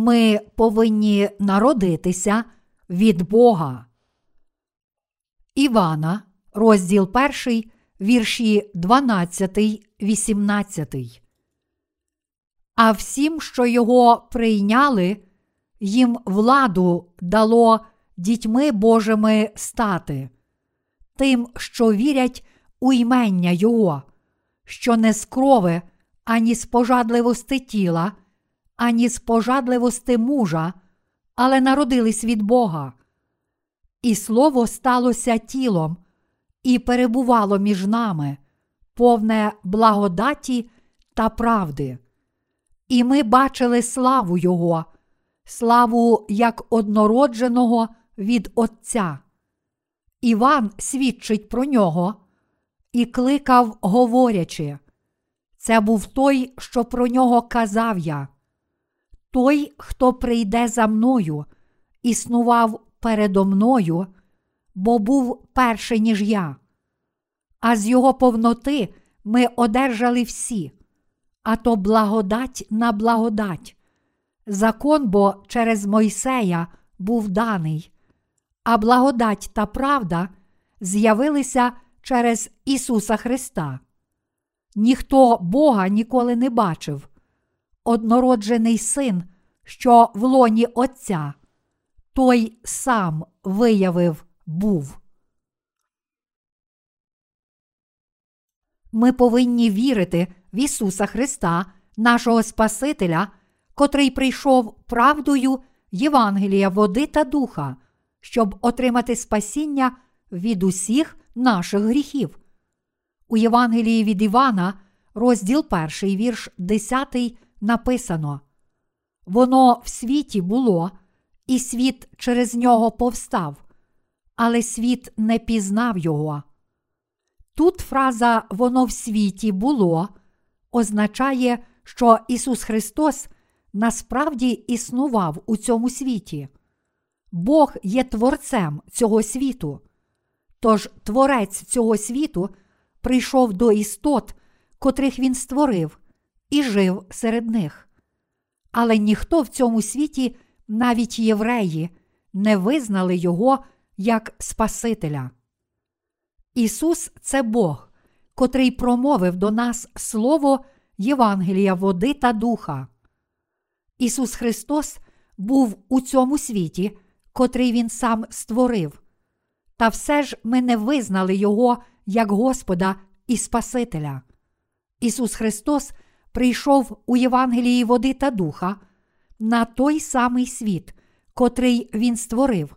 Ми повинні народитися від Бога. Івана, розділ 1, вірші 12, 18. А всім, що його прийняли, їм владу дало дітьми Божими стати, тим, що вірять у ймення Його, що не з крови, ані з пожадливости тіла, ані з пожадливости мужа, але народились від Бога. І слово сталося тілом і перебувало між нами, повне благодаті та правди. І ми бачили славу Його, славу як однородженого від Отця. Іван свідчить про нього і кликав, говорячи: Це був той, що про нього казав я. Той, хто прийде за мною, існував передо мною, бо був перший, ніж я. А з його повноти ми одержали всі, а то благодать на благодать. Закон бо через Мойсея був даний, а благодать та правда з'явилися через Ісуса Христа. Ніхто Бога ніколи не бачив. Однороджений син, що в лоні Отця, той сам виявив був. Ми повинні вірити в Ісуса Христа, нашого Спасителя, котрий прийшов правдою Євангелія, води та духа, щоб отримати спасіння від усіх наших гріхів. У Євангелії від Івана, розділ 1, вірш 10, написано: Воно в світі було, і світ через нього повстав, але світ не пізнав його. Тут фраза воно в світі було означає, що Ісус Христос насправді існував у цьому світі. Бог є творцем цього світу. Тож Творець цього світу прийшов до істот, котрих він створив, і жив серед них. Але ніхто в цьому світі, навіть євреї, не визнали Його як Спасителя. Ісус це Бог, котрий промовив до нас Слово Євангелія, води та духа. Ісус Христос був у цьому світі, котрий Він сам створив. Та все ж ми не визнали Його як Господа і Спасителя. Ісус Христос прийшов у Євангелії води та духа на той самий світ, котрий Він створив,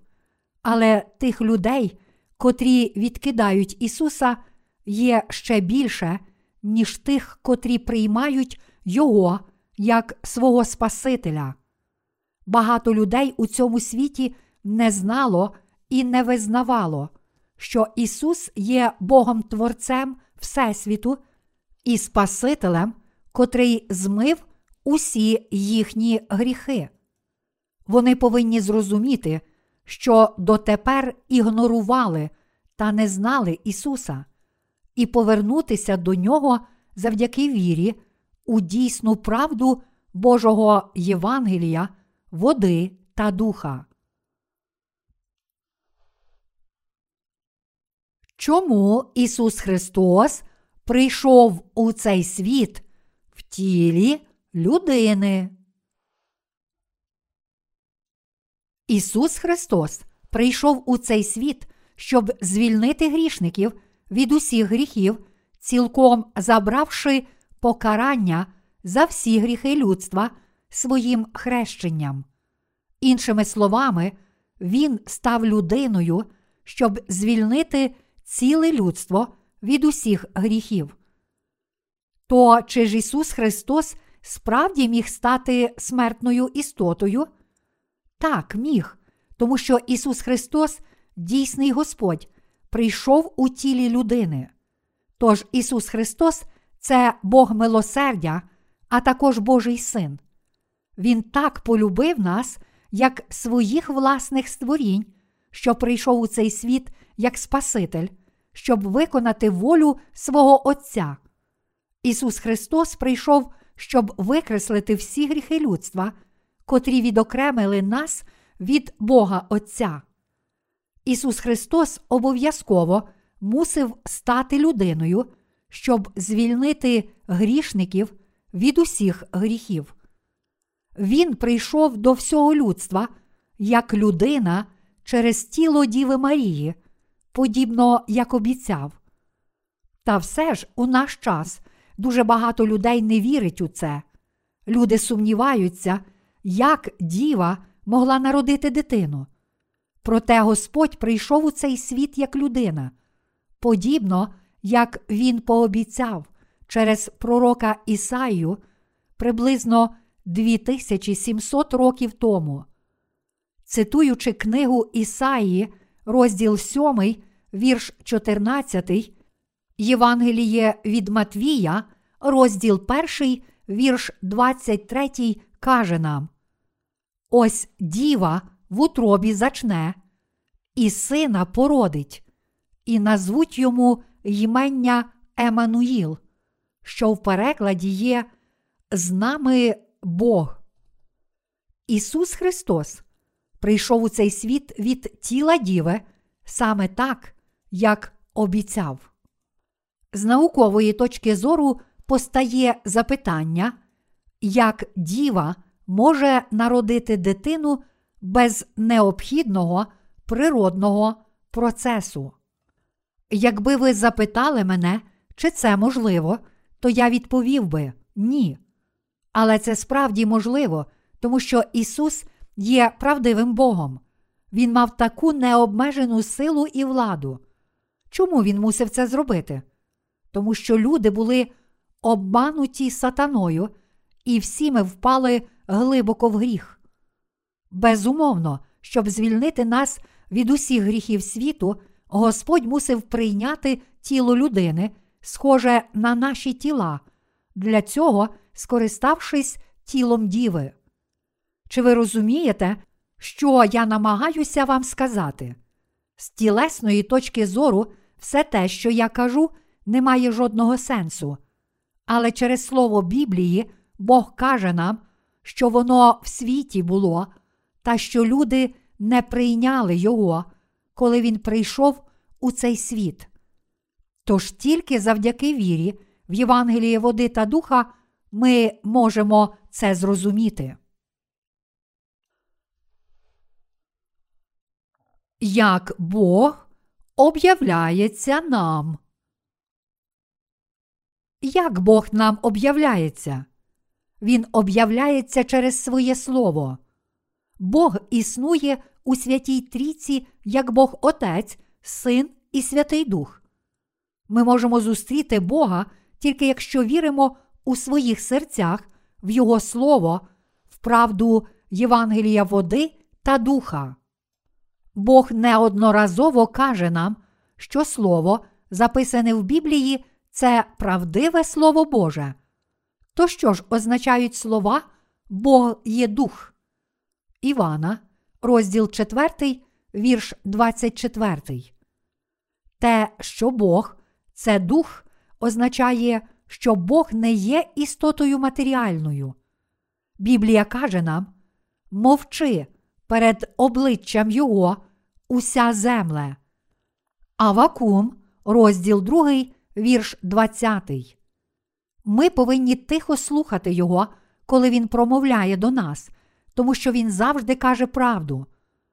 але тих людей, котрі відкидають Ісуса, є ще більше, ніж тих, котрі приймають Його як свого Спасителя. Багато людей у цьому світі не знало і не визнавало, що Ісус є Богом Творцем Всесвіту і Спасителем, котрий змив усі їхні гріхи. Вони повинні зрозуміти, що дотепер ігнорували та не знали Ісуса, і повернутися до Нього завдяки вірі у дійсну правду Божого Євангелія, води та духа. Чому Ісус Христос прийшов у цей світ тілі людини? Ісус Христос прийшов у цей світ, щоб звільнити грішників від усіх гріхів, цілком забравши покарання за всі гріхи людства своїм хрещенням. Іншими словами, Він став людиною, щоб звільнити ціле людство від усіх гріхів. То чи ж Ісус Христос справді міг стати смертною істотою? Так, міг, тому що Ісус Христос, дійсний Господь, прийшов у тілі людини. Тож Ісус Христос це Бог милосердя, а також Божий Син. Він так полюбив нас, як своїх власних створінь, що прийшов у цей світ як Спаситель, щоб виконати волю свого Отця. Ісус Христос прийшов, щоб викреслити всі гріхи людства, котрі відокремили нас від Бога Отця. Ісус Христос обов'язково мусив стати людиною, щоб звільнити грішників від усіх гріхів. Він прийшов до всього людства як людина через тіло Діви Марії, подібно як обіцяв. Та все ж у наш час дуже багато людей не вірить у це. Люди сумніваються, як діва могла народити дитину. Проте Господь прийшов у цей світ як людина, подібно як він пообіцяв через пророка Ісаю приблизно 2700 років тому. Цитуючи книгу Ісаї, розділ 7, вірш 14, Євангеліє від Матвія, розділ 1, вірш 23, каже нам: Ось діва в утробі зачне, і сина породить, і назвуть йому ймення Емануїл, що в перекладі є з нами Бог. Ісус Христос прийшов у цей світ від тіла Діви саме так, як обіцяв. З наукової точки зору постає запитання, як діва може народити дитину без необхідного природного процесу. Якби ви запитали мене, чи це можливо, то я відповів би ні. Але це справді можливо, тому що Ісус є правдивим Богом. Він мав таку необмежену силу і владу. Чому він мусив це зробити? Тому що люди були обмануті сатаною, і всі ми впали глибоко в гріх. Безумовно, щоб звільнити нас від усіх гріхів світу, Господь мусив прийняти тіло людини, схоже на наші тіла, для цього скориставшись тілом діви. Чи ви розумієте, що я намагаюся вам сказати? З тілесної точки зору, все те, що я кажу, не має жодного сенсу. Але через слово Біблії Бог каже нам, що воно в світі було, та що люди не прийняли його, коли він прийшов у цей світ. Тож тільки завдяки вірі в Євангеліє води та духа ми можемо це зрозуміти. Як Бог об'являється нам. Як Бог нам об'являється? Він об'являється через своє Слово. Бог існує у Святій Трійці як Бог Отець, Син і Святий Дух. Ми можемо зустріти Бога тільки якщо віримо у своїх серцях в Його Слово, в правду Євангелія води та духа. Бог неодноразово каже нам, що Слово, записане в Біблії, це правдиве Слово Боже. То що ж означають слова Бог є дух? Івана, розділ 4, вірш 24. Те, що Бог це дух, означає, що Бог не є істотою матеріальною. Біблія каже нам: мовчи перед обличчям Його уся земле. Авакум, розділ 2, вірш 20. Ми повинні тихо слухати Його, коли Він промовляє до нас, тому що Він завжди каже правду.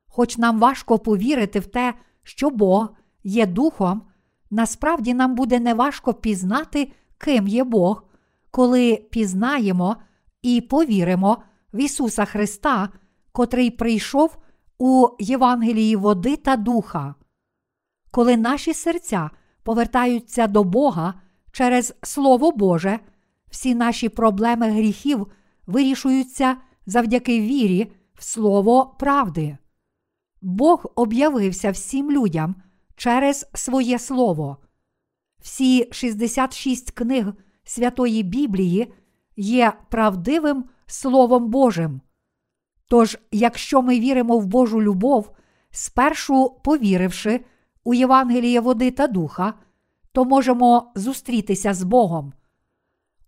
Хоч нам важко повірити в те, що Бог є духом, насправді нам буде неважко пізнати, ким є Бог, коли пізнаємо і повіримо в Ісуса Христа, котрий прийшов у Євангелії води та духа. Коли наші серця повертаються до Бога через Слово Боже, всі наші проблеми гріхів вирішуються завдяки вірі в Слово правди. Бог об'явився всім людям через своє Слово. Всі 66 книг Святої Біблії є правдивим Словом Божим. Тож, якщо ми віримо в Божу любов, спершу повіривши у Євангеліє води та духа, то можемо зустрітися з Богом.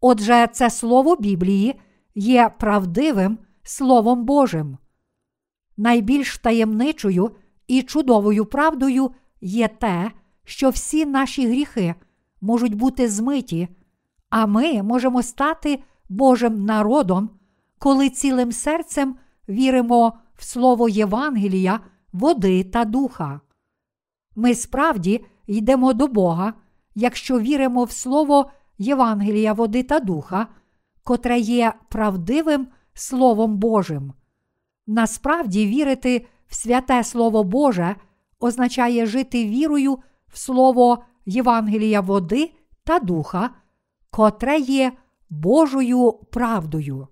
Отже, це слово Біблії є правдивим Словом Божим. Найбільш таємничою і чудовою правдою є те, що всі наші гріхи можуть бути змиті, а ми можемо стати Божим народом, коли цілим серцем віримо в Слово Євангелія, води та духа. Ми справді йдемо до Бога, якщо віримо в Слово Євангелія, води та духа, котре є правдивим Словом Божим. Насправді вірити в святе Слово Боже означає жити вірою в Слово Євангелія води та духа, котре є Божою правдою.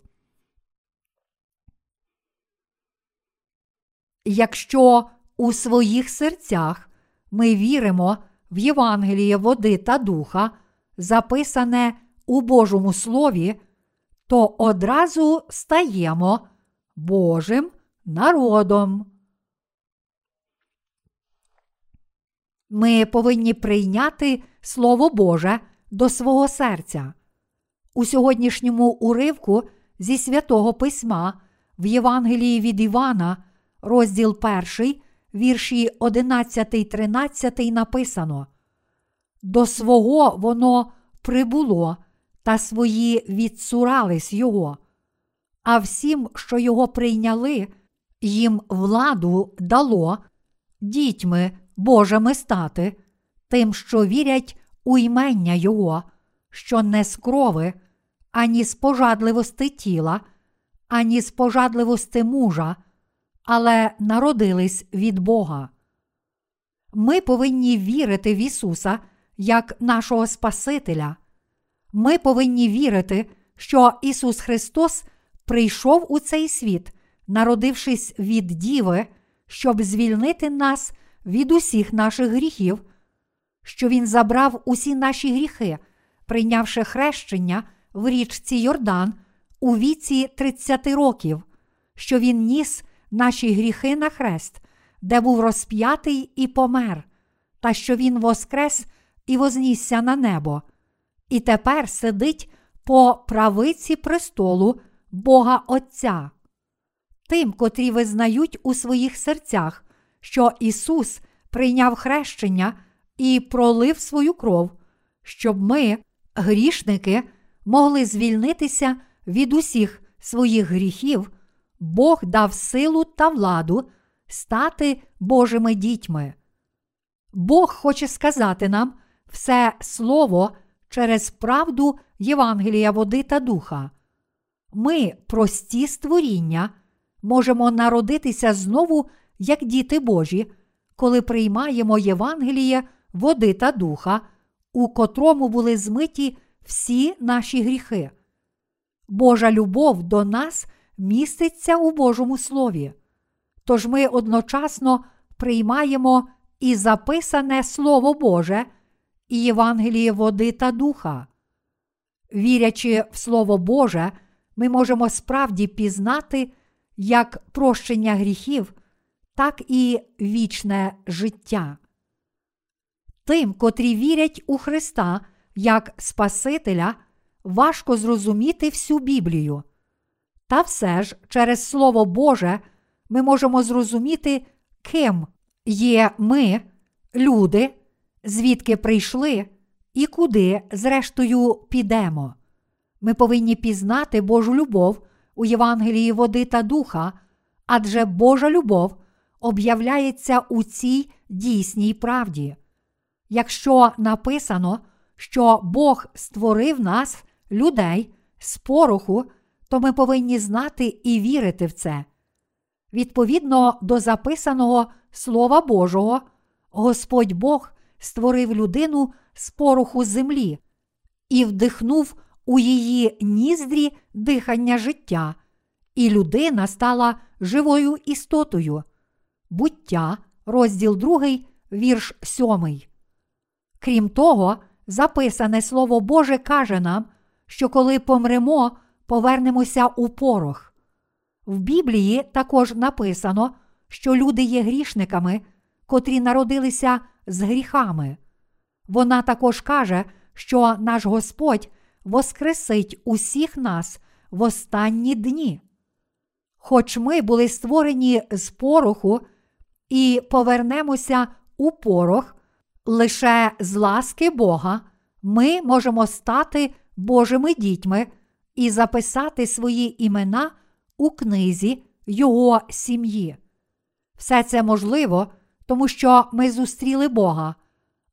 Якщо у своїх серцях ми віримо в Євангеліє води та духа, записане у Божому Слові, то одразу стаємо Божим народом. Ми повинні прийняти Слово Боже до свого серця. У сьогоднішньому уривку зі святого письма в Євангелії від Івана, розділ 1, вірші 11, 13 написано: До свого воно прибуло, та свої відсурались його, а всім, що його прийняли, їм владу дало дітьми Божими стати, тим, що вірять у ймення Його, що не з крови, ані з пожадливости тіла, ані з пожадливости мужа, але народились від Бога. Ми повинні вірити в Ісуса як нашого Спасителя. Ми повинні вірити, що Ісус Христос прийшов у цей світ, народившись від Діви, щоб звільнити нас від усіх наших гріхів, що Він забрав усі наші гріхи, прийнявши хрещення в річці Йордан у віці 30 років, що Він ніс наші гріхи на хрест, де був розп'ятий і помер, та що Він воскрес і вознісся на небо, і тепер сидить по правиці престолу Бога Отця. Тим, котрі визнають у своїх серцях, що Ісус прийняв хрещення і пролив свою кров, щоб ми, грішники, могли звільнитися від усіх своїх гріхів, Бог дав силу та владу стати Божими дітьми. Бог хоче сказати нам все Слово через правду Євангелія води та духа. Ми, прості створіння, можемо народитися знову як діти Божі, коли приймаємо Євангеліє води та духа, у котрому були змиті всі наші гріхи. Божа любов до нас міститься у Божому Слові. Тож ми одночасно приймаємо і записане Слово Боже, і Євангеліє води та духа. Вірячи в Слово Боже, ми можемо справді пізнати як прощення гріхів, так і вічне життя. Тим, котрі вірять у Христа як Спасителя, важко зрозуміти всю Біблію. Та все ж через Слово Боже ми можемо зрозуміти, ким є ми, люди, звідки прийшли і куди, зрештою, підемо. Ми повинні пізнати Божу любов у Євангелії води та духа, адже Божа любов об'являється у цій дійсній правді. Якщо написано, що Бог створив нас, людей, з пороху, то ми повинні знати і вірити в це. Відповідно до записаного Слова Божого, Господь Бог створив людину з пороху землі і вдихнув у її ніздрі дихання життя, і людина стала живою істотою. Буття, розділ 2, вірш 7. Крім того, записане Слово Боже каже нам, що коли помремо, повернемося у порох. В Біблії також написано, що люди є грішниками, котрі народилися з гріхами. Вона також каже, що наш Господь воскресить усіх нас в останні дні. хоч ми були створені з пороху і повернемося у порох, лише з ласки Бога, ми можемо стати Божими дітьми і записати свої імена у книзі Його сім'ї. Все це можливо, тому що ми зустріли Бога,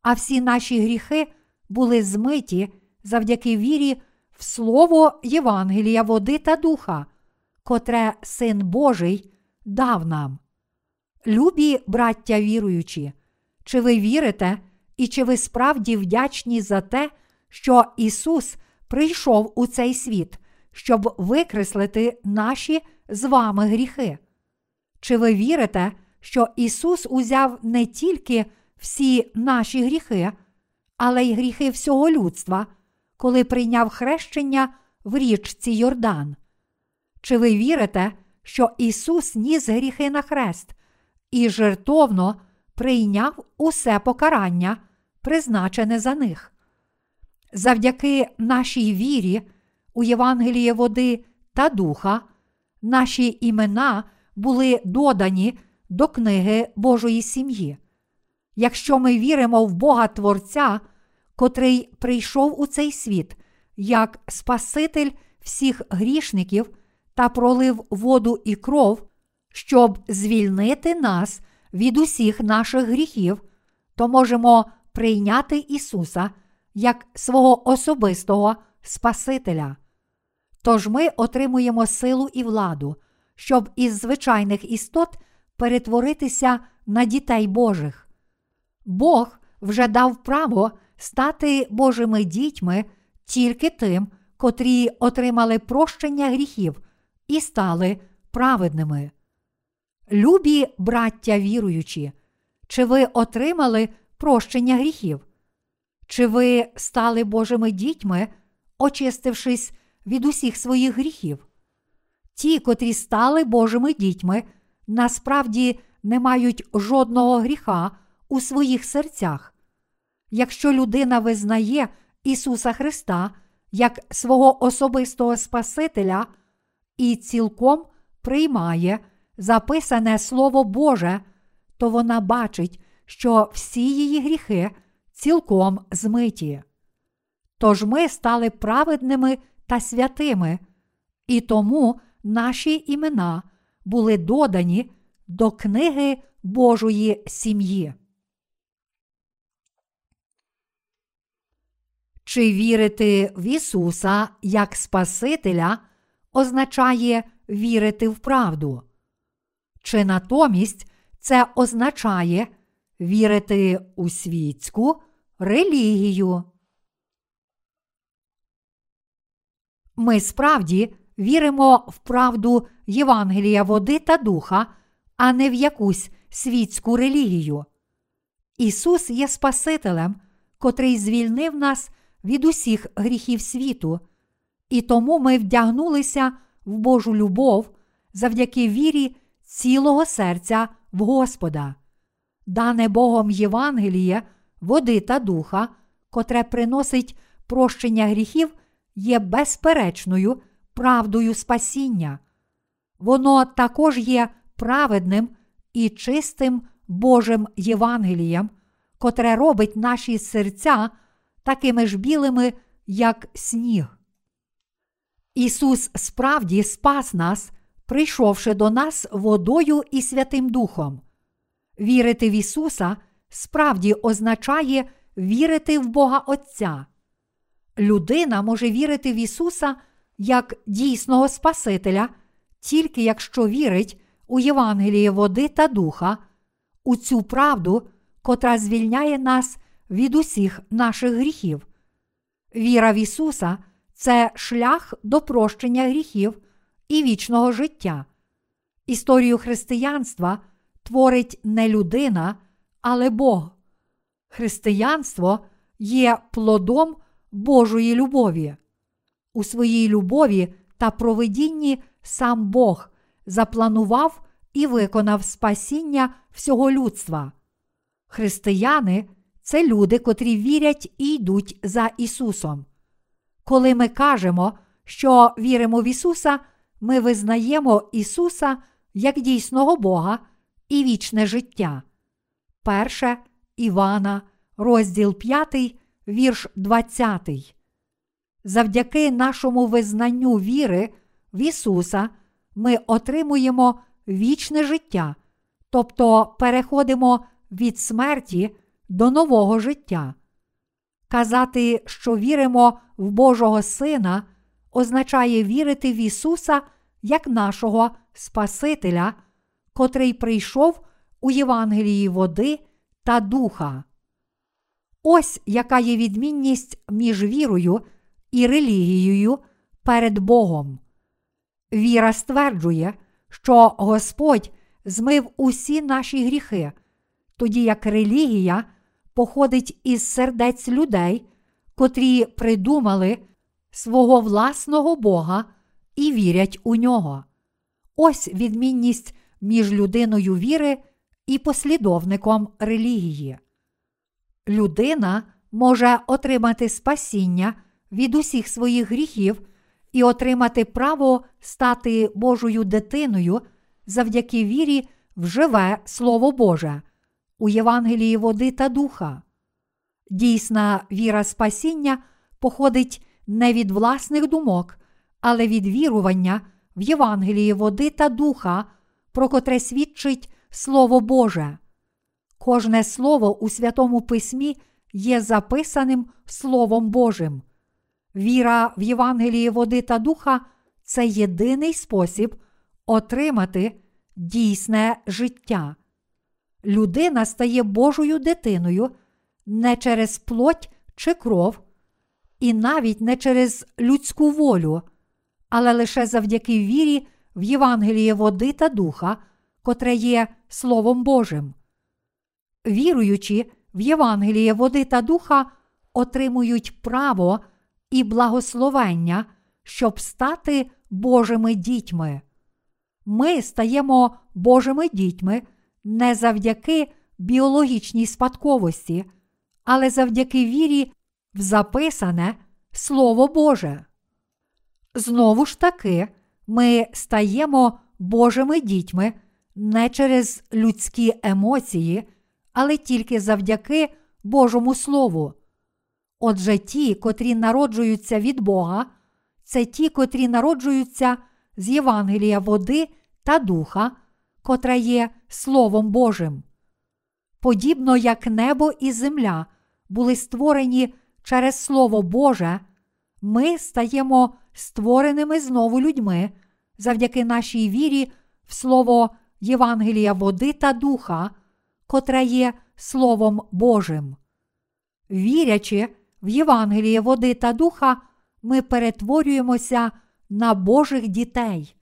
а всі наші гріхи були змиті завдяки вірі в Слово Євангелія, води та духа, котре Син Божий дав нам. Любі браття віруючі, чи ви вірите і чи ви справді вдячні за те, що Ісус прийшов у цей світ, щоб викреслити наші з вами гріхи? Чи ви вірите, що Ісус узяв не тільки всі наші гріхи, але й гріхи всього людства, коли прийняв хрещення в річці Йордан? Чи ви вірите, що Ісус ніс гріхи на хрест і жертовно прийняв усе покарання, призначене за них? Завдяки нашій вірі у Євангеліє води та духа, наші імена були додані до книги Божої сім'ї. Якщо ми віримо в Бога Творця, котрий прийшов у цей світ як Спаситель всіх грішників та пролив воду і кров, щоб звільнити нас від усіх наших гріхів, то можемо прийняти Ісуса як свого особистого Спасителя. Тож ми отримуємо силу і владу, щоб із звичайних істот перетворитися на дітей Божих. Бог вже дав право стати Божими дітьми тільки тим, котрі отримали прощення гріхів і стали праведними. Любі браття віруючі, чи ви отримали прощення гріхів? Чи ви стали Божими дітьми, очистившись від усіх своїх гріхів? Ті, котрі стали Божими дітьми, насправді не мають жодного гріха у своїх серцях. Якщо людина визнає Ісуса Христа як свого особистого Спасителя і цілком приймає записане Слово Боже, то вона бачить, що всі її гріхи цілком змиті. Тож ми стали праведними та святими, і тому наші імена були додані до книги Божої сім'ї. Чи вірити в Ісуса як Спасителя означає вірити в правду? Чи натомість це означає вірити у світську релігію? Ми справді віримо в правду Євангелія води та духа, а не в якусь світську релігію. Ісус є Спасителем, котрий звільнив нас від усіх гріхів світу, і тому ми вдягнулися в Божу любов завдяки вірі цілого серця в Господа, дане Богом Євангеліє, води та духа, котре приносить прощення гріхів, є безперечною правдою спасіння. Воно також є праведним і чистим Божим Євангелієм, котре робить наші серця такими ж білими, як сніг. Ісус справді спас нас, прийшовши до нас водою і Святим Духом. Вірити в Ісуса справді означає вірити в Бога Отця. Людина може вірити в Ісуса як дійсного Спасителя, тільки якщо вірить у Євангеліє води та духа, у цю правду, котра звільняє нас від усіх наших гріхів. Віра в Ісуса це шлях до прощення гріхів і вічного життя. Історію християнства творить не людина, але Бог. Християнство є плодом Божої любові. У своїй любові та провидінні сам Бог запланував і виконав спасіння всього людства. Християни це люди, котрі вірять і йдуть за Ісусом. Коли ми кажемо, що віримо в Ісуса, ми визнаємо Ісуса як дійсного Бога і вічне життя. Перше Івана, розділ 5, вірш 20. Завдяки нашому визнанню віри в Ісуса ми отримуємо вічне життя, тобто переходимо від смерті до нового життя. Казати, що віримо в Божого Сина, означає вірити в Ісуса як нашого Спасителя, котрий прийшов у Євангелії води та духа. Ось яка є відмінність між вірою і релігією перед Богом. Віра стверджує, що Господь змив усі наші гріхи, тоді як релігія походить із сердець людей, котрі придумали свого власного Бога і вірять у нього. Ось відмінність між людиною віри і послідовником релігії. Людина може отримати спасіння від усіх своїх гріхів і отримати право стати Божою дитиною завдяки вірі в живе Слово Боже у Євангелії води та духа. Дійсна віра спасіння походить не від власних думок, але від вірування в Євангелії води та духа, про котре свідчить Слово Боже. Кожне слово у Святому Письмі є записаним Словом Божим. Віра в Євангелії води та духа це єдиний спосіб отримати дійсне життя. Людина стає Божою дитиною не через плоть чи кров, і навіть не через людську волю, але лише завдяки вірі в Євангеліє води та духа, котре є Словом Божим. Віруючи в Євангеліє води та духа, отримують право і благословення, щоб стати Божими дітьми. Ми стаємо Божими дітьми не завдяки біологічній спадковості, але завдяки вірі в записане Слово Боже. Знову ж таки, ми стаємо Божими дітьми не через людські емоції, але тільки завдяки Божому Слову. Отже, ті, котрі народжуються від Бога, це ті, котрі народжуються з Євангелія води та духа, котре є Словом Божим. Подібно як небо і земля були створені через Слово Боже, ми стаємо створеними знову людьми завдяки нашій вірі в Слово Євангелія води та духа, котре є Словом Божим. Вірячи в Євангеліє води та духа, ми перетворюємося на Божих дітей.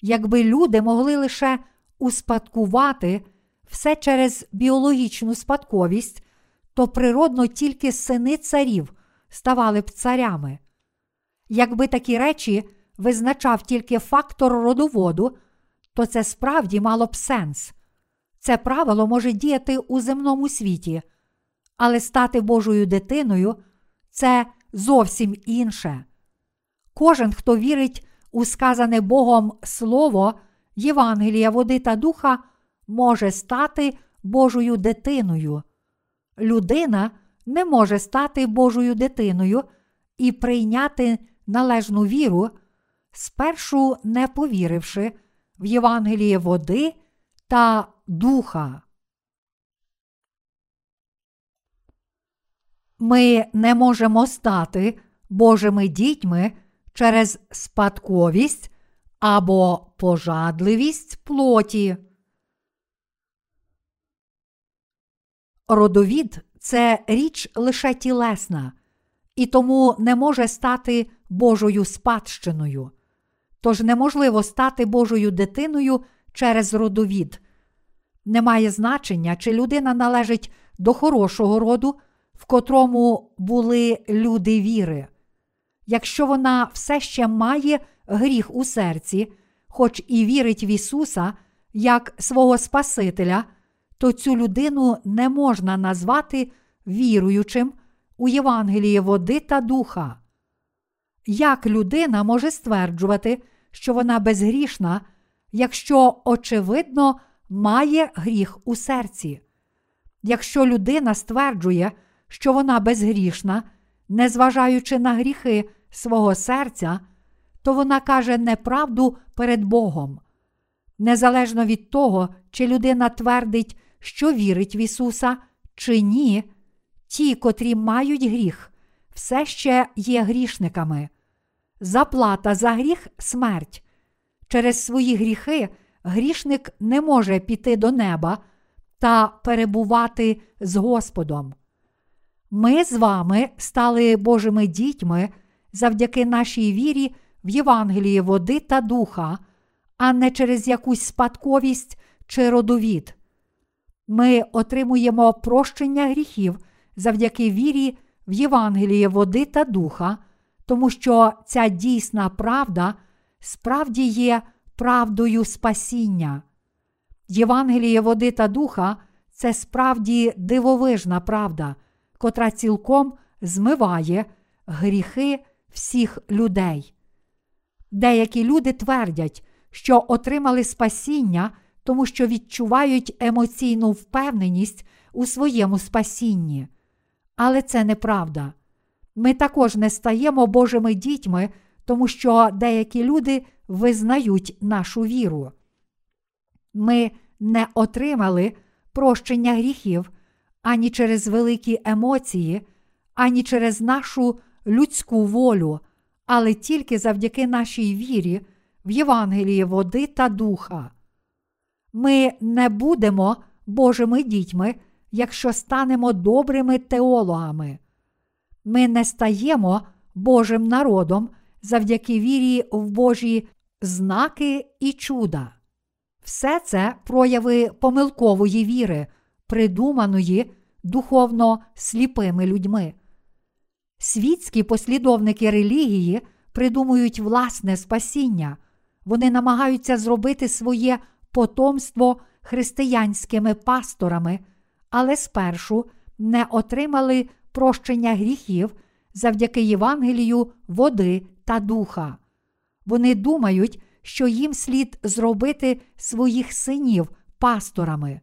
Якби люди могли лише успадкувати все через біологічну спадковість, то природно тільки сини царів ставали б царями. Якби такі речі визначав тільки фактор родоводу, то це справді мало б сенс. Це правило може діяти у земному світі, але стати Божою дитиною це зовсім інше. Кожен, хто вірить у сказане Богом Слово, Євангелія, води та духа, може стати Божою дитиною. Людина не може стати Божою дитиною і прийняти належну віру, спершу не повіривши в Євангеліє води та духа. Ми не можемо стати Божими дітьми через спадковість або пожадливість плоті. Родовід це річ лише тілесна, і тому не може стати Божою спадщиною. Тож неможливо стати Божою дитиною через родовід. Немає значення, чи людина належить до хорошого роду, в котрому були люди віри. Якщо вона все ще має гріх у серці, хоч і вірить в Ісуса як свого Спасителя, то цю людину не можна назвати віруючим у Євангелії води та духа. Як людина може стверджувати, що вона безгрішна, якщо, очевидно, має гріх у серці. Якщо людина стверджує, що вона безгрішна, незважаючи на гріхи свого серця, то вона каже неправду перед Богом. Незалежно від того, чи людина твердить, що вірить в Ісуса, чи ні, ті, котрі мають гріх, все ще є грішниками. Заплата за гріх смерть. Через свої гріхи грішник не може піти до неба та перебувати з Господом. Ми з вами стали Божими дітьми завдяки нашій вірі в Євангелії води та духа, а не через якусь спадковість чи родовід. Ми отримуємо прощення гріхів завдяки вірі в Євангеліє води та духа, тому що ця дійсна правда справді є правдою спасіння. Євангеліє води та духа це справді дивовижна правда, котра цілком змиває гріхи всіх людей. Деякі люди твердять, що отримали спасіння, тому що відчувають емоційну впевненість у своєму спасінні. Але це неправда. Ми також не стаємо Божими дітьми, тому що деякі люди визнають нашу віру. Ми не отримали прощення гріхів ані через великі емоції, ані через нашу людську волю, але тільки завдяки нашій вірі в Євангелії води та духа. Ми не будемо Божими дітьми, якщо станемо добрими теологами. Ми не стаємо Божим народом завдяки вірі в Божі знаки і чуда. Все це прояви помилкової віри, придуманої духовно сліпими людьми. Світські послідовники релігії придумують власне спасіння, вони намагаються зробити своє потомство християнськими пасторами, але спершу не отримали прощення гріхів завдяки Євангелію води та духа. Вони думають, що їм слід зробити своїх синів пасторами.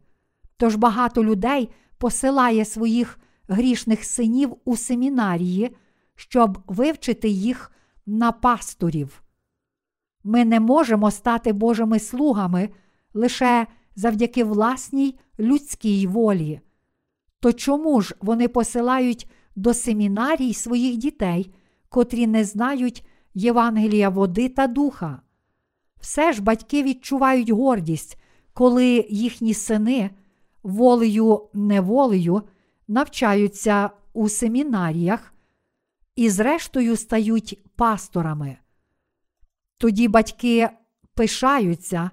Тож багато людей посилає своїх грішних синів у семінарії, щоб вивчити їх на пасторів. Ми не можемо стати Божими слугами лише завдяки власній людській волі. То чому ж вони посилають до семінарій своїх дітей, котрі не знають Євангелія води та духа? Все ж батьки відчувають гордість, коли їхні сини волею неволею навчаються у семінаріях і, зрештою, стають пасторами. Тоді батьки пишаються,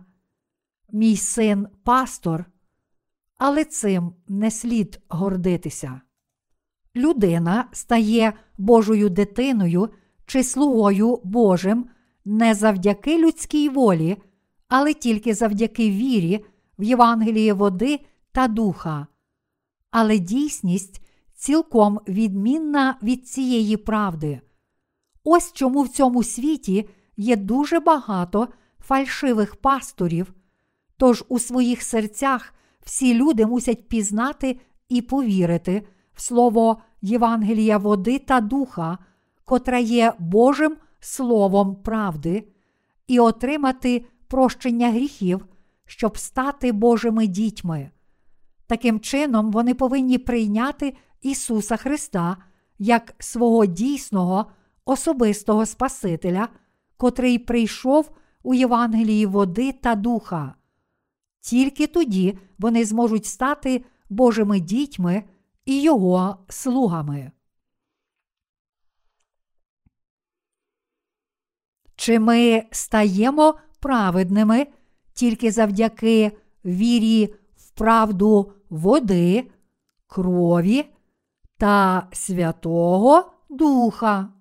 мій син пастор, але цим не слід гордитися. Людина стає Божою дитиною чи слугою Божим не завдяки людській волі, але тільки завдяки вірі в Євангелії води та духа. Але дійсність цілком відмінна від цієї правди. Ось чому в цьому світі є дуже багато фальшивих пасторів, тож у своїх серцях всі люди мусять пізнати і повірити в слово Євангелія води та духа, котре є Божим Словом правди, і отримати прощення гріхів, щоб стати Божими дітьми. Таким чином, вони повинні прийняти Ісуса Христа як свого дійсного особистого Спасителя, котрий прийшов у Євангелії води та духа. Тільки тоді вони зможуть стати Божими дітьми і Його слугами. Чи ми стаємо праведними тільки завдяки вірі в правду води, крові та Святого Духа?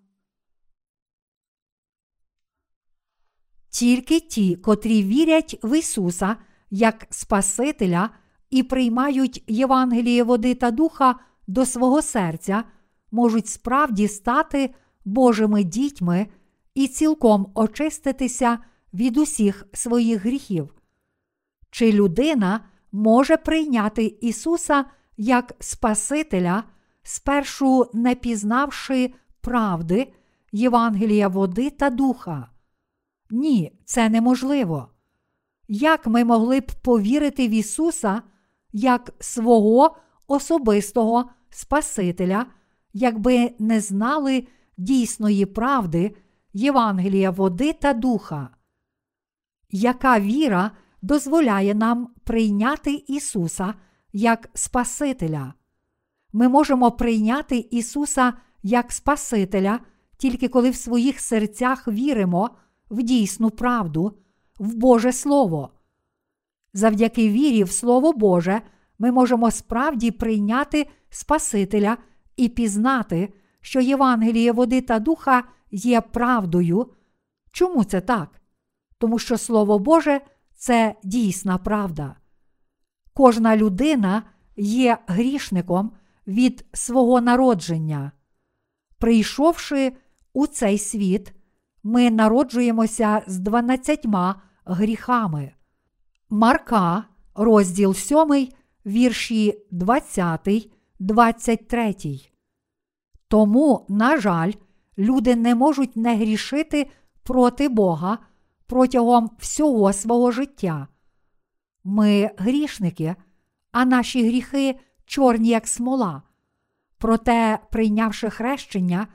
Тільки ті, котрі вірять в Ісуса як Спасителя і приймають Євангеліє води та духа до свого серця, можуть справді стати Божими дітьми і цілком очиститися від усіх своїх гріхів. Чи людина може прийняти Ісуса як Спасителя, спершу не пізнавши правди, Євангелія води та духа? Ні, це неможливо. Як ми могли б повірити в Ісуса як свого особистого Спасителя, якби не знали дійсної правди, Євангелія води та духа? Яка віра дозволяє нам прийняти Ісуса як Спасителя? Ми можемо прийняти Ісуса як Спасителя тільки коли в своїх серцях віримо в дійсну правду, в Боже Слово. Завдяки вірі в Слово Боже ми можемо справді прийняти Спасителя і пізнати, що Євангеліє води та духа є правдою. Чому це так? Тому що Слово Боже це дійсна правда. Кожна людина є грішником від свого народження. Прийшовши у цей світ, ми народжуємося з дванадцятьма гріхами. Марка, розділ 7, вірші 20, 23. Тому, на жаль, люди не можуть не грішити проти Бога протягом всього свого життя. Ми грішники, а наші гріхи чорні, як смола. Проте, прийнявши хрещення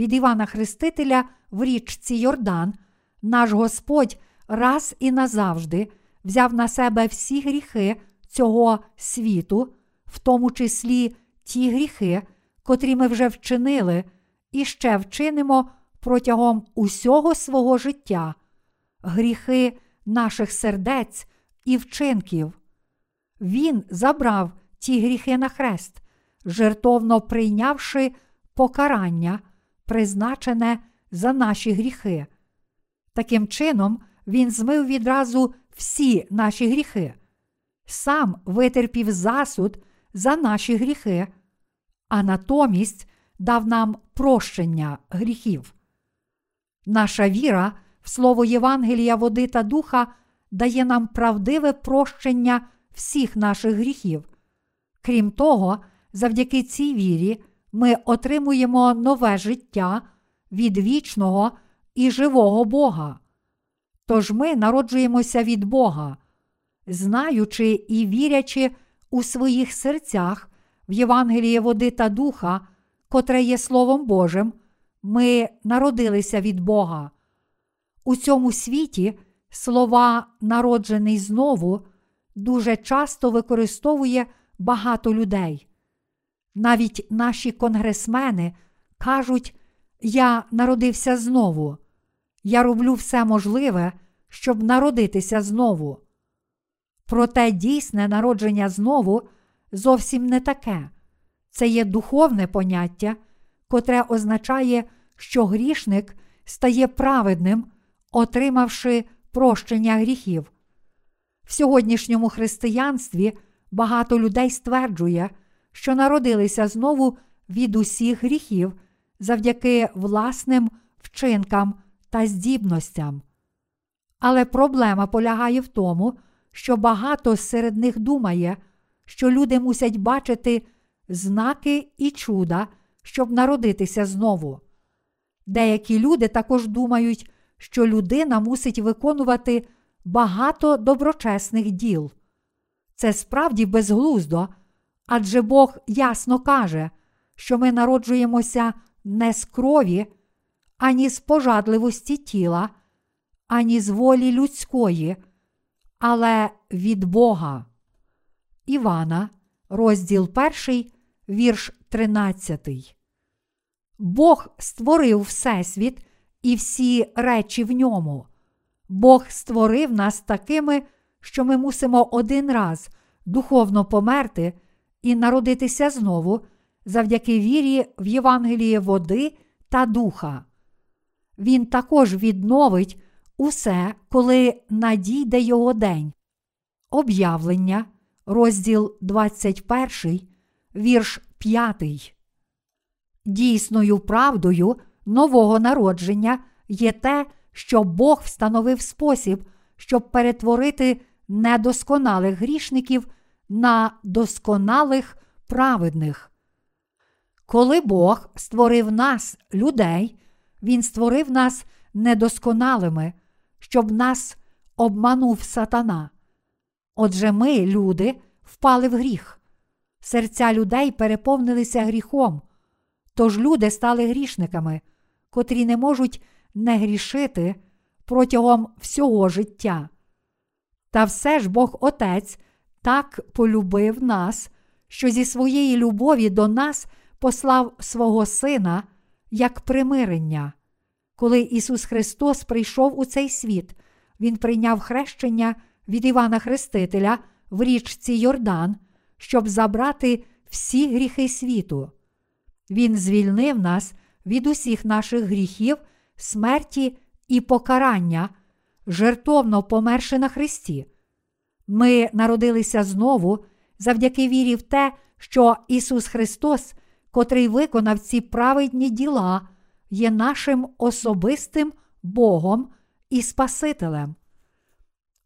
від Івана Хрестителя в річці Йордан, наш Господь раз і назавжди взяв на себе всі гріхи цього світу, в тому числі ті гріхи, котрі ми вже вчинили і ще вчинимо протягом усього свого життя, гріхи наших сердець і вчинків. Він забрав ті гріхи на хрест, жертовно прийнявши покарання, призначене за наші гріхи. Таким чином, Він змив відразу всі наші гріхи, сам витерпів засуд за наші гріхи, а натомість дав нам прощення гріхів. Наша віра в Слово Євангелія, води та духа дає нам правдиве прощення всіх наших гріхів. Крім того, завдяки цій вірі ми отримуємо нове життя від вічного і живого Бога. Тож ми народжуємося від Бога, знаючи і вірячи у своїх серцях в Євангеліє води та духа, котре є Словом Божим, ми народилися від Бога. У цьому світі слова народжений знову дуже часто використовує багато людей. Навіть наші конгресмени кажуть, я народився знову, я роблю все можливе, щоб народитися знову. Проте дійсне народження знову зовсім не таке. Це є духовне поняття, котре означає, що грішник стає праведним, отримавши прощення гріхів. В сьогоднішньому християнстві багато людей стверджує, що народилися знову від усіх гріхів завдяки власним вчинкам та здібностям. Але проблема полягає в тому, що багато серед них думає, що люди мусять бачити знаки і чуда, щоб народитися знову. Деякі люди також думають, що людина мусить виконувати багато доброчесних діл. Це справді безглуздо, адже Бог ясно каже, що ми народжуємося не з крові, ані з пожадливості тіла, ані з волі людської, але від Бога. Івана, розділ 1, вірш 13. Бог створив Всесвіт і всі речі в ньому. Бог створив нас такими, що ми мусимо один раз духовно померти і народитися знову завдяки вірі в Євангеліє води та духа. Він також відновить усе, коли надійде його день. Об'явлення, розділ 21, вірш 5. Дійсною правдою нового народження є те, що Бог встановив спосіб, щоб перетворити недосконалих грішників на досконалих праведних. Коли Бог створив нас, людей, Він створив нас недосконалими, щоб нас обманув сатана. Отже, ми, люди, впали в гріх. Серця людей переповнилися гріхом, тож люди стали грішниками, котрі не можуть не грішити протягом всього життя. Та все ж Бог Отець так полюбив нас, що зі своєї любові до нас послав свого Сина як примирення. Коли Ісус Христос прийшов у цей світ, Він прийняв хрещення від Івана Хрестителя в річці Йордан, щоб забрати всі гріхи світу. Він звільнив нас від усіх наших гріхів, смерті і покарання, жертовно померши на Христі. Ми народилися знову завдяки вірі в те, що Ісус Христос, котрий виконав ці праведні діла, є нашим особистим Богом і Спасителем.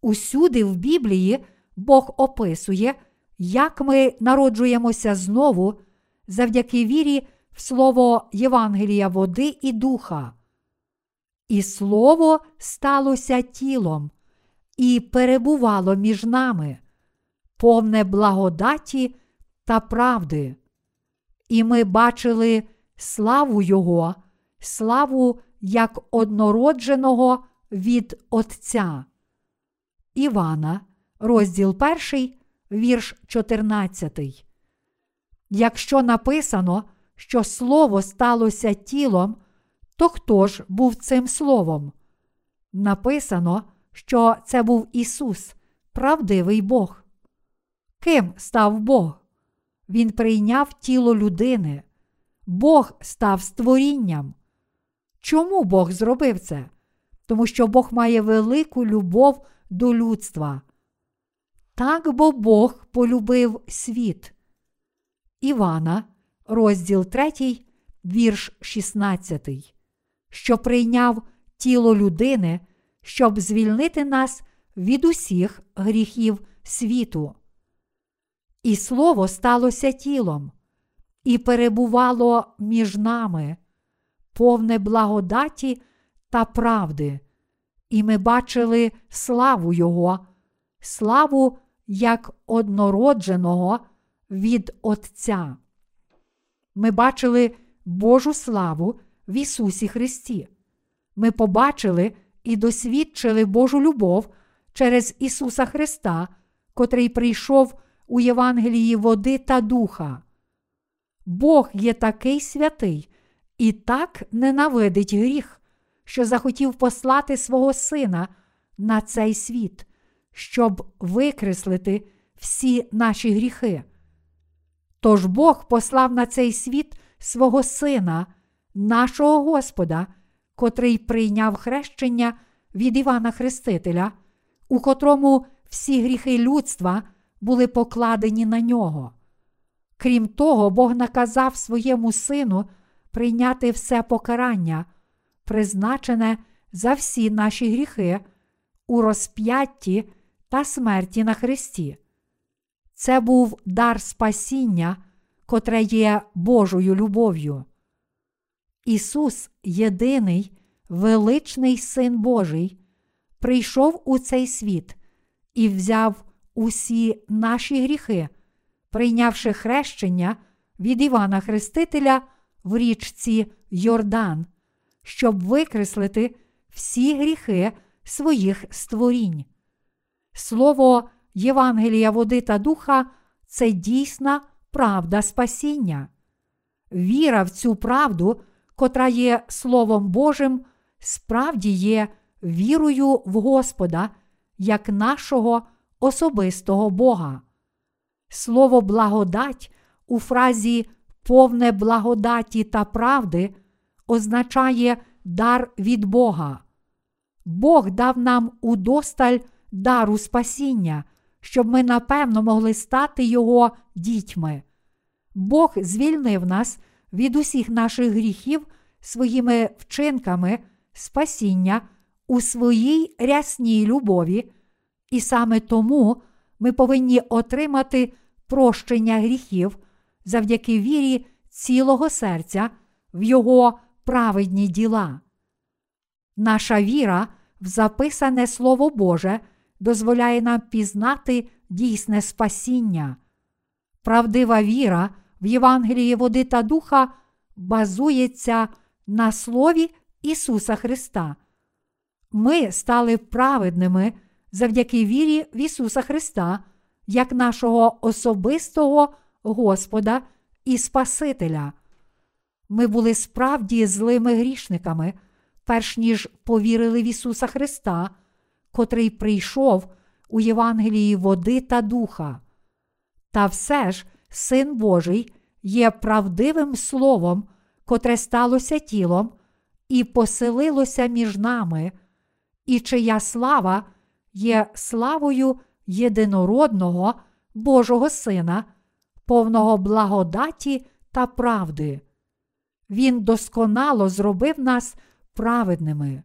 Усюди в Біблії Бог описує, як ми народжуємося знову завдяки вірі в слово Євангелія води і духа. І слово сталося тілом і перебувало між нами, повне благодаті та правди. І ми бачили славу Його, славу як однородженого від Отця. Івана, розділ 1, вірш 14. Якщо написано, що Слово сталося тілом, то хто ж був цим словом? Написано, що це був Ісус, правдивий Бог. Ким став Бог? Він прийняв тіло людини. Бог став створінням. Чому Бог зробив це? Тому що Бог має велику любов до людства. Так бо Бог полюбив світ. Івана, розділ 3, вірш 16, що прийняв тіло людини, щоб звільнити нас від усіх гріхів світу. І слово сталося тілом, і перебувало між нами, повне благодаті та правди, і ми бачили славу Його, славу як однородженого від Отця. Ми бачили Божу славу в Ісусі Христі. Ми побачили і досвідчили Божу любов через Ісуса Христа, котрий прийшов у Євангелії води та духа. Бог є такий святий і так ненавидить гріх, що захотів послати свого Сина на цей світ, щоб викреслити всі наші гріхи. Тож Бог послав на цей світ свого Сина, нашого Господа, котрий прийняв хрещення від Івана Хрестителя, у котрому всі гріхи людства були покладені на нього. Крім того, Бог наказав своєму сину прийняти все покарання, призначене за всі наші гріхи у розп'ятті та смерті на Христі. Це був дар спасіння, котре є Божою любов'ю. Ісус, єдиний величний Син Божий, прийшов у цей світ і взяв усі наші гріхи, прийнявши хрещення від Івана Хрестителя в річці Йордан, щоб викреслити всі гріхи своїх створінь. Слово Євангелія води та духа це дійсна правда спасіння. Віра в цю правду, котра є Словом Божим, справді є вірою в Господа як нашого особистого Бога. Слово благодать у фразі повне благодаті та правди означає дар від Бога. Бог дав нам удосталь дару спасіння, щоб ми напевно могли стати Його дітьми. Бог звільнив нас від усіх наших гріхів своїми вчинками спасіння у своїй рясній любові, і саме тому ми повинні отримати прощення гріхів завдяки вірі цілого серця в Його праведні діла. Наша віра в записане Слово Боже дозволяє нам пізнати дійсне спасіння. Правдива віра в Євангелії води та духа базується на Слові Ісуса Христа. Ми стали праведними завдяки вірі в Ісуса Христа, як нашого особистого Господа і Спасителя. Ми були справді злими грішниками, перш ніж повірили в Ісуса Христа, котрий прийшов у Євангелії води та духа. Та все ж Син Божий є правдивим Словом, котре сталося тілом і поселилося між нами, і чия слава є славою єдинородного Божого Сина, повного благодаті та правди. Він досконало зробив нас праведними.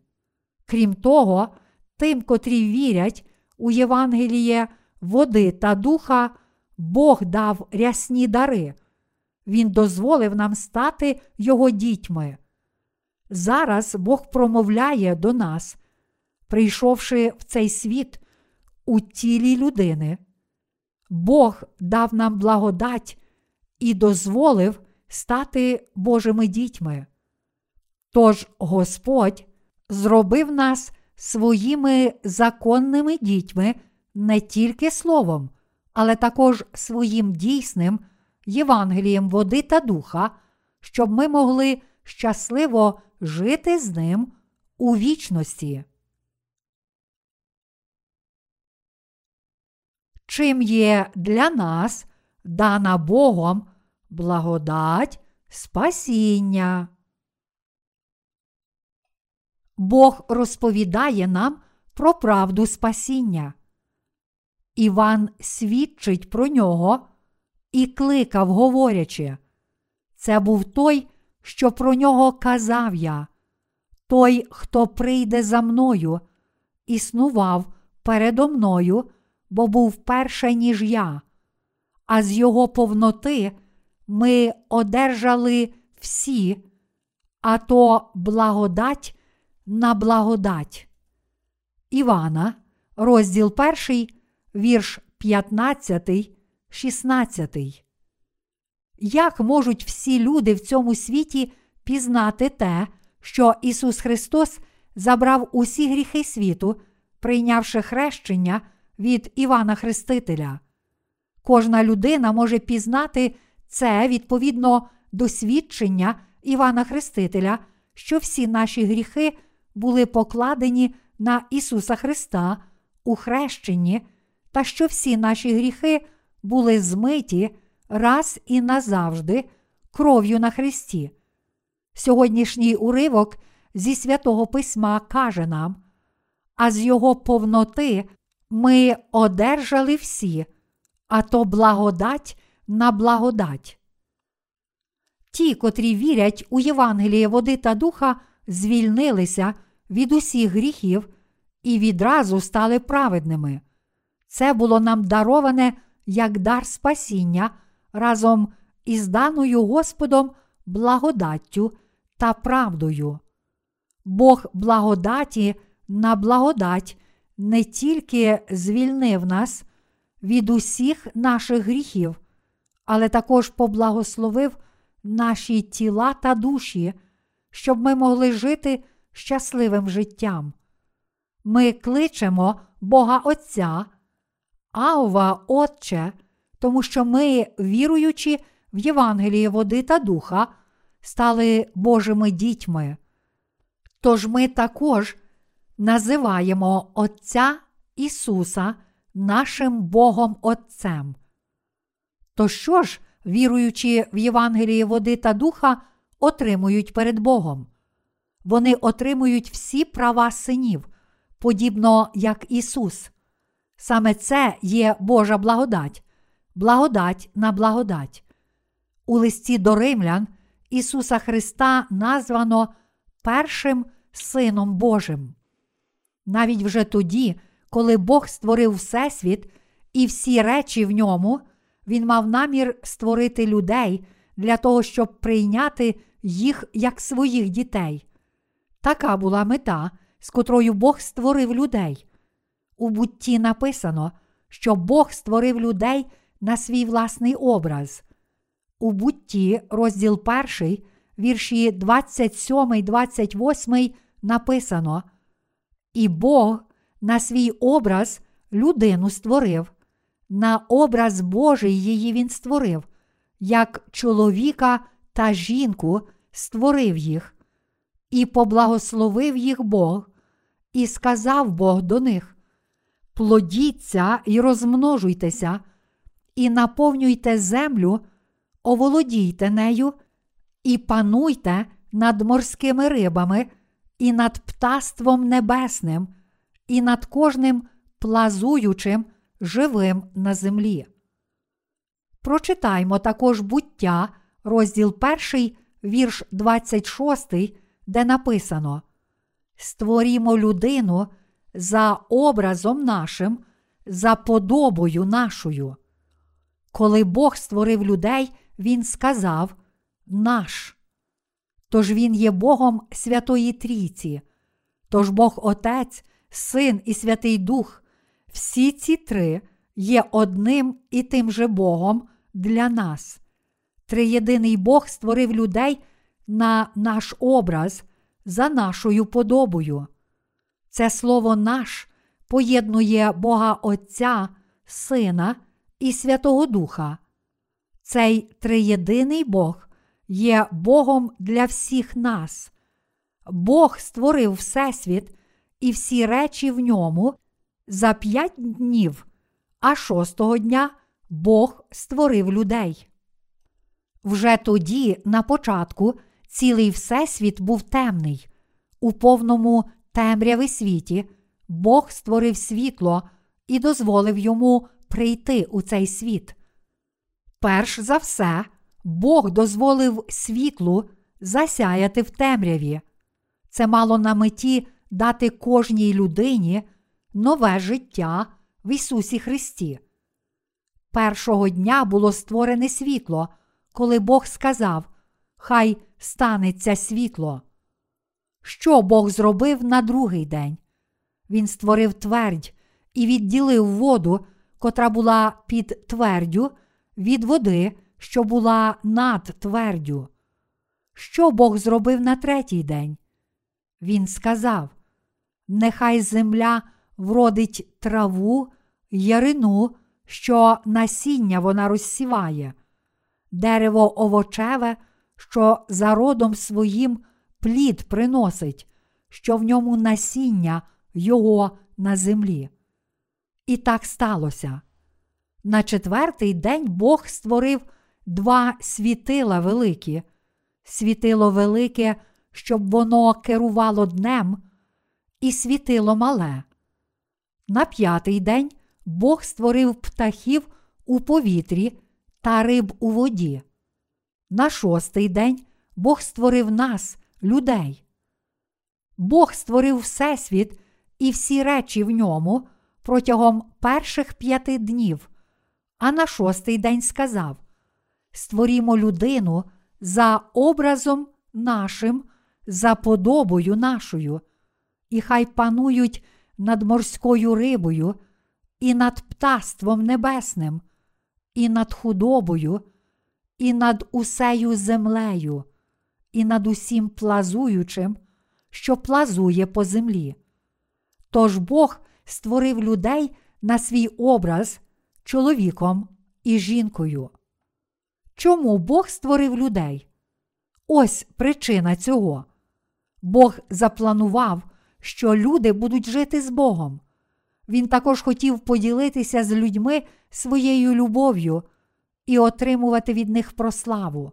Крім того, тим, котрі вірять у Євангеліє води та духа, Бог дав рясні дари. Він дозволив нам стати Його дітьми. Зараз Бог промовляє до нас, прийшовши в цей світ у тілі людини. Бог дав нам благодать і дозволив стати Божими дітьми. Тож Господь зробив нас своїми законними дітьми не тільки словом, але також своїм дійсним Євангелієм води та духа, щоб ми могли щасливо жити з ним у вічності. Чим є для нас дана Богом благодать спасіння? Бог розповідає нам про правду спасіння. Іван свідчить про нього і кликав, говорячи, це був той, що про нього казав я, той, хто прийде за мною, існував передо мною, бо був перше, ніж я, а з його повноти ми одержали всі, а то благодать на благодать. Івана, розділ 1, вірш 15, 16. Як можуть всі люди в цьому світі пізнати те, що Ісус Христос забрав усі гріхи світу, прийнявши хрещення від Івана Хрестителя? Кожна людина може пізнати це відповідно до свідчення Івана Хрестителя, що всі наші гріхи були покладені на Ісуса Христа у хрещенні, та що всі наші гріхи були змиті раз і назавжди кров'ю на Христі. Сьогоднішній уривок зі святого Письма каже нам, а з Його повноти ми одержали всі, а то благодать на благодать. Ті, котрі вірять у Євангеліє води та духа, звільнилися від усіх гріхів і відразу стали праведними. Це було нам дароване як дар спасіння разом із даною Господом благодаттю та правдою. Бог благодаті на благодать не тільки звільнив нас від усіх наших гріхів, але також поблагословив наші тіла та душі, щоб ми могли жити щасливим життям. Ми кличемо Бога Отця, Авва Отче, тому що ми, віруючи в Євангеліє води та духа, стали Божими дітьми. Тож ми також називаємо Отця Ісуса нашим Богом Отцем. То що ж, віруючи в Євангеліє води та духа, отримують перед Богом? Вони отримують всі права синів, подібно як Ісус. Саме це є Божа благодать, благодать на благодать. У листі до римлян Ісуса Христа названо першим Сином Божим. Навіть вже тоді, коли Бог створив Всесвіт і всі речі в ньому, Він мав намір створити людей для того, щоб прийняти їх як своїх дітей. Така була мета, з котрою Бог створив людей. У бутті написано, що Бог створив людей на свій власний образ. У бутті, розділ 1, вірші 27, 28 написано: І Бог на свій образ людину створив, на образ Божий її він створив, як чоловіка та жінку створив їх, і поблагословив їх Бог, і сказав Бог до них: Плодіться і розмножуйтеся, і наповнюйте землю, оволодійте нею, і пануйте над морськими рибами, і над птаством небесним, і над кожним плазуючим живим на землі. Прочитаймо також буття, розділ 1, вірш 26, де написано: Створімо людину за образом нашим, за подобою нашою. Коли Бог створив людей, Він сказав наш. Тож Він є Богом Святої Трійці, тож Бог Отець, Син і Святий Дух, всі ці три є одним і тим же Богом для нас. Триєдиний Бог створив людей на наш образ за нашою подобою. Це слово наш поєднує Бога Отця, Сина і Святого Духа. Цей триєдиний Бог є Богом для всіх нас. Бог створив Всесвіт і всі речі в ньому за п'ять днів, а шостого дня Бог створив людей. Вже тоді, на початку, цілий Всесвіт був темний. У повному темряви світі Бог створив світло і дозволив йому прийти у цей світ. Перш за все, Бог дозволив світлу засяяти в темряві. Це мало на меті дати кожній людині нове життя в Ісусі Христі. Першого дня було створене світло, коли Бог сказав: Хай станеться світло. Що Бог зробив на другий день? Він створив твердь і відділив воду, котра була під твердю, від води, що була над твердю. Що Бог зробив на третій день? Він сказав: Нехай земля вродить траву, ярину, що насіння вона розсіває, дерево овочеве, що за родом своїм плід приносить, що в ньому насіння його на землі. І так сталося. На четвертий день Бог створив два світила великі, світило велике, щоб воно керувало днем, і світило мале. На п'ятий день Бог створив птахів у повітрі та риб у воді. На шостий день Бог створив нас, людей. Бог створив Всесвіт і всі речі в ньому протягом перших п'яти днів, а на шостий день сказав: Створімо людину за образом нашим, за подобою нашою, і хай панують над морською рибою, і над птаством небесним, і над худобою, і над усею землею, і над усім плазуючим, що плазує по землі. Тож Бог створив людей на свій образ чоловіком і жінкою. Чому Бог створив людей? Ось причина цього. Бог запланував, що люди будуть жити з Богом. Він також хотів поділитися з людьми своєю любов'ю і отримувати від них прославу.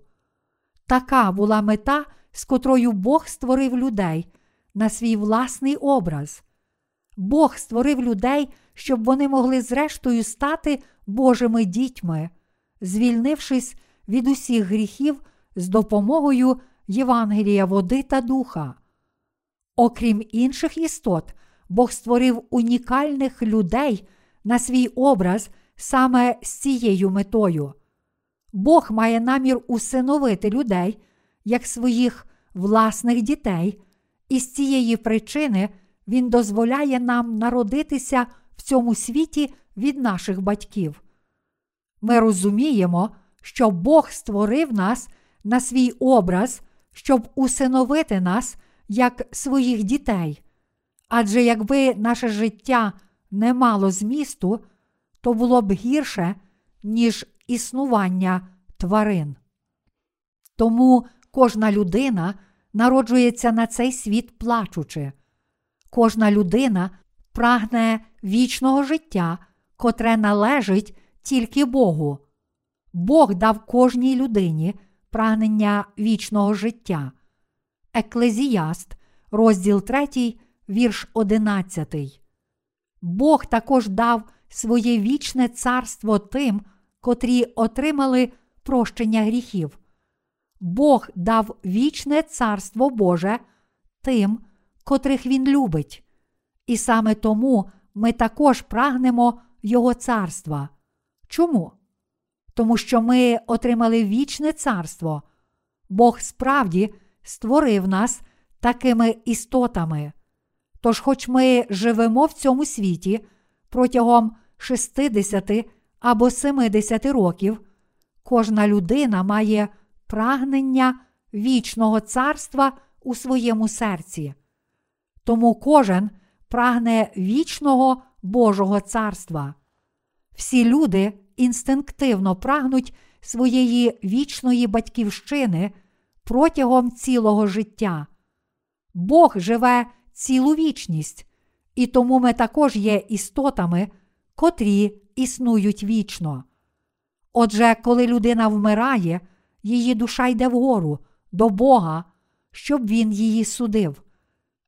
Така була мета, з котрою Бог створив людей на свій власний образ. Бог створив людей, щоб вони могли зрештою стати Божими дітьми, звільнившись від усіх гріхів з допомогою Євангелія води та духа. Окрім інших істот, Бог створив унікальних людей на свій образ саме з цією метою. Бог має намір усиновити людей як своїх власних дітей, і з цієї причини Він дозволяє нам народитися в цьому світі від наших батьків. Ми розуміємо, що Бог створив нас на свій образ, щоб усиновити нас як своїх дітей. Адже якби наше життя не мало змісту, то було б гірше, ніж існування тварин. Тому кожна людина народжується на цей світ плачучи. Кожна людина прагне вічного життя, котре належить тільки Богу. Бог дав кожній людині прагнення вічного життя. Еклезіаст, розділ 3, вірш 11. Бог також дав своє вічне царство тим, котрі отримали прощення гріхів. Бог дав вічне царство Боже тим, котрих Він любить. І саме тому ми також прагнемо Його царства. Чому? Тому що ми отримали вічне царство. Бог справді створив нас такими істотами. Тож, хоч ми живемо в цьому світі протягом 60 або 70 років, кожна людина має прагнення вічного царства у своєму серці. Тому кожен прагне вічного Божого царства. Всі люди інстинктивно прагнуть своєї вічної батьківщини протягом цілого життя. Бог живе цілу вічність, і тому ми також є істотами, котрі існують вічно. Отже, коли людина вмирає, її душа йде вгору до Бога, щоб він її судив.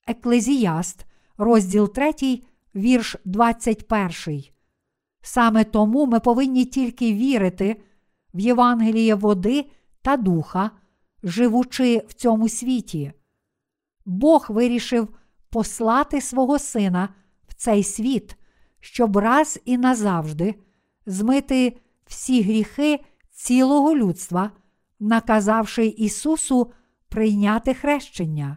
Еклезіаст, розділ 3, вірш 21. Саме тому ми повинні тільки вірити в Євангеліє води та духа, живучи в цьому світі. Бог вирішив послати свого Сина в цей світ, щоб раз і назавжди змити всі гріхи цілого людства, наказавши Ісусу прийняти хрещення.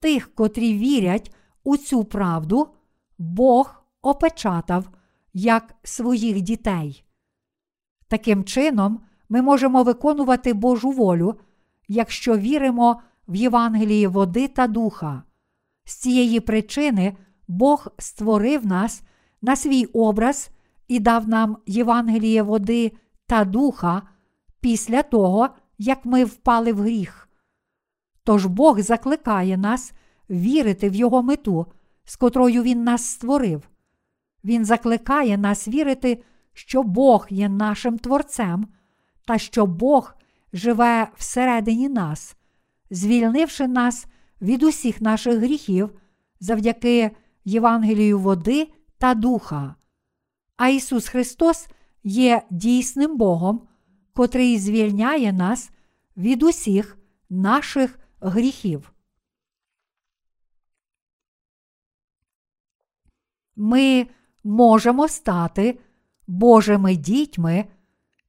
Тих, котрі вірять у цю правду, Бог опечатав як своїх дітей. Таким чином, ми можемо виконувати Божу волю, якщо віримо в Євангелії води та духа. З цієї причини Бог створив нас на свій образ і дав нам Євангеліє води та духа після того, як ми впали в гріх. Тож Бог закликає нас вірити в Його мету, з котрою Він нас створив. Він закликає нас вірити, що Бог є нашим Творцем та що Бог живе всередині нас, звільнивши нас від усіх наших гріхів завдяки Євангелію води та духа. А Ісус Христос є дійсним Богом, котрий звільняє нас від усіх наших гріхів. Ми можемо стати Божими дітьми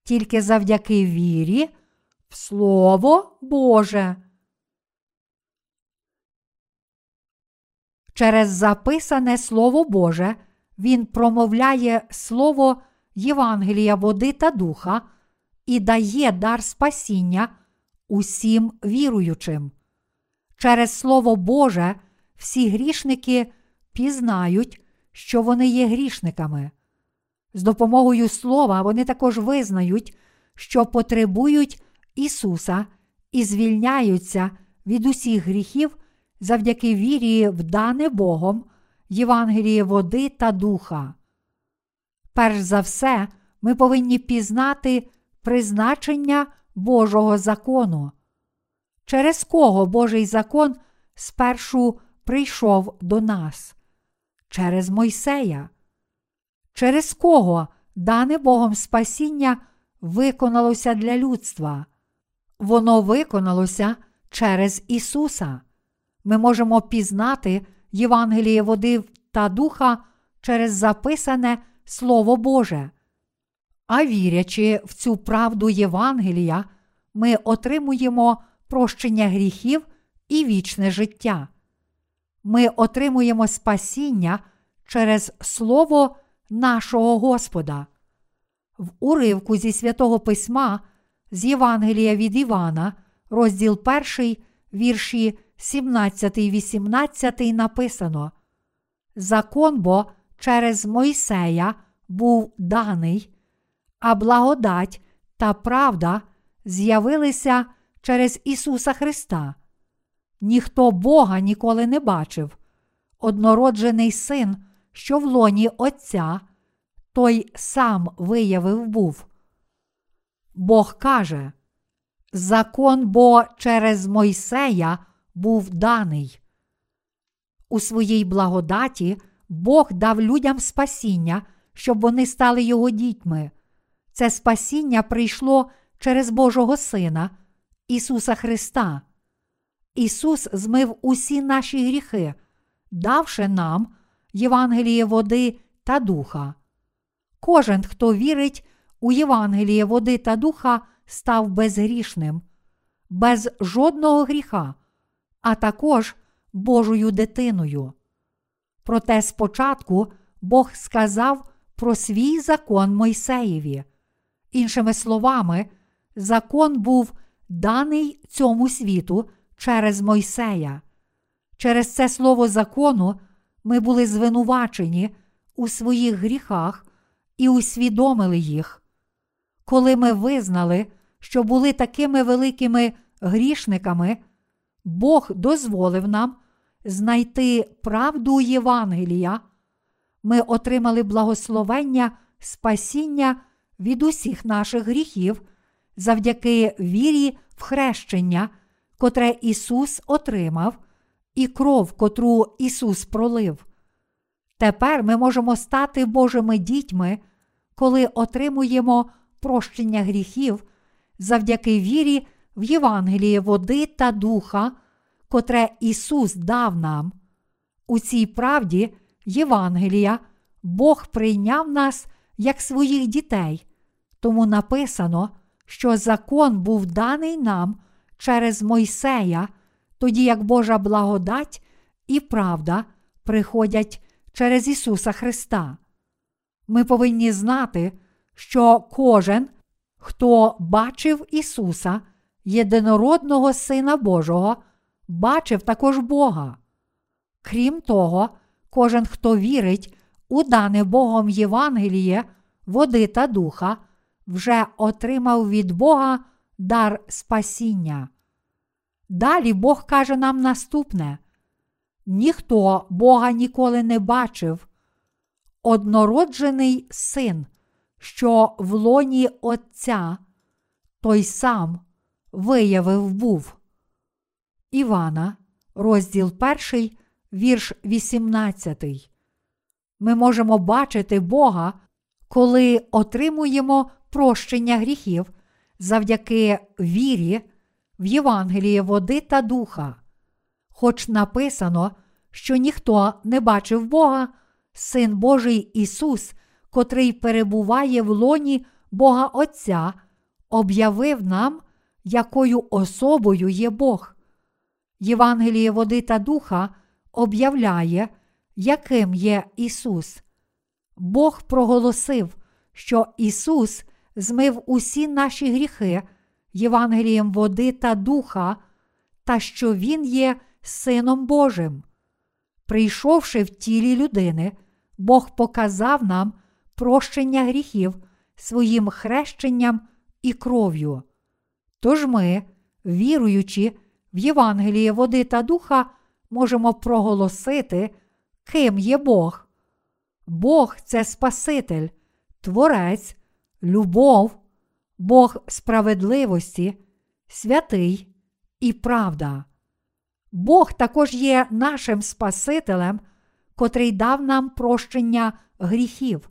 тільки завдяки вірі в Слово Боже. Через записане Слово Боже Він промовляє Слово Євангелія води та духа і дає дар спасіння усім віруючим. Через Слово Боже всі грішники пізнають, що вони є грішниками. З допомогою слова вони також визнають, що потребують Ісуса і звільняються від усіх гріхів завдяки вірі в дане Богом, Євангеліє води та духа. Перш за все, ми повинні пізнати призначення Божого закону, через кого Божий закон спершу прийшов до нас, через Мойсея, через кого дане Богом спасіння виконалося для людства. Воно виконалося через Ісуса. Ми можемо пізнати Євангеліє води та духа через записане Слово Боже. А вірячи в цю правду Євангелія, ми отримуємо прощення гріхів і вічне життя. Ми отримуємо спасіння через Слово нашого Господа. В уривку зі святого Письма з Євангелія від Івана, розділ 1, вірші 17, 18 написано: Закон бо через Мойсея був даний, а благодать та правда з'явилися через Ісуса Христа. Ніхто Бога ніколи не бачив. Однороджений син, що в лоні Отця, той сам виявив був. Бог каже, закон бо через Мойсея був даний. У своїй благодаті Бог дав людям спасіння, щоб вони стали його дітьми. Це спасіння прийшло через Божого Сина, Ісуса Христа. Ісус змив усі наші гріхи, давши нам Євангеліє води та духа. Кожен, хто вірить у Євангеліє води та духа, став безгрішним, без жодного гріха, а також Божою дитиною. Проте спочатку Бог сказав про свій закон Мойсеєві. Іншими словами, закон був даний цьому світу через Мойсея. Через це слово закону ми були звинувачені у своїх гріхах і усвідомили їх. Коли ми визнали, що були такими великими грішниками, Бог дозволив нам знайти правду Євангелія, ми отримали благословення спасіння від усіх наших гріхів завдяки вірі в хрещення, котре Ісус отримав, і кров, котру Ісус пролив. Тепер ми можемо стати Божими дітьми, коли отримуємо прощення гріхів завдяки вірі в Євангеліє води та духа, котре Ісус дав нам. У цій правді Євангелія Бог прийняв нас як своїх дітей, тому написано, що закон був даний нам через Мойсея, тоді як Божа благодать і правда приходять через Ісуса Христа. Ми повинні знати, що кожен, хто бачив Ісуса, єдинородного Сина Божого, бачив також Бога. Крім того, кожен, хто вірить у дане Богом Євангеліє, води та духа, вже отримав від Бога дар спасіння. Далі Бог каже нам наступне: ніхто Бога ніколи не бачив. Однороджений син, що в лоні Отця, той сам виявив був. Івана, розділ 1, вірш 18. Ми можемо бачити Бога, коли отримуємо прощення гріхів завдяки вірі в Євангеліє води та духа. Хоч написано, що ніхто не бачив Бога, Син Божий Ісус, котрий перебуває в лоні Бога Отця, об'явив нам, якою особою є Бог. Євангеліє води та духа об'являє, яким є Ісус. Бог проголосив, що Ісус змив усі наші гріхи Євангелієм води та духа, та що Він є Сином Божим. Прийшовши в тілі людини, Бог показав нам прощення гріхів своїм хрещенням і кров'ю. Тож ми, віруючи в Євангеліє води та духа, можемо проголосити, ким є Бог. Бог це Спаситель, Творець, любов, Бог справедливості, святий і правда. Бог також є нашим Спасителем, котрий дав нам прощення гріхів.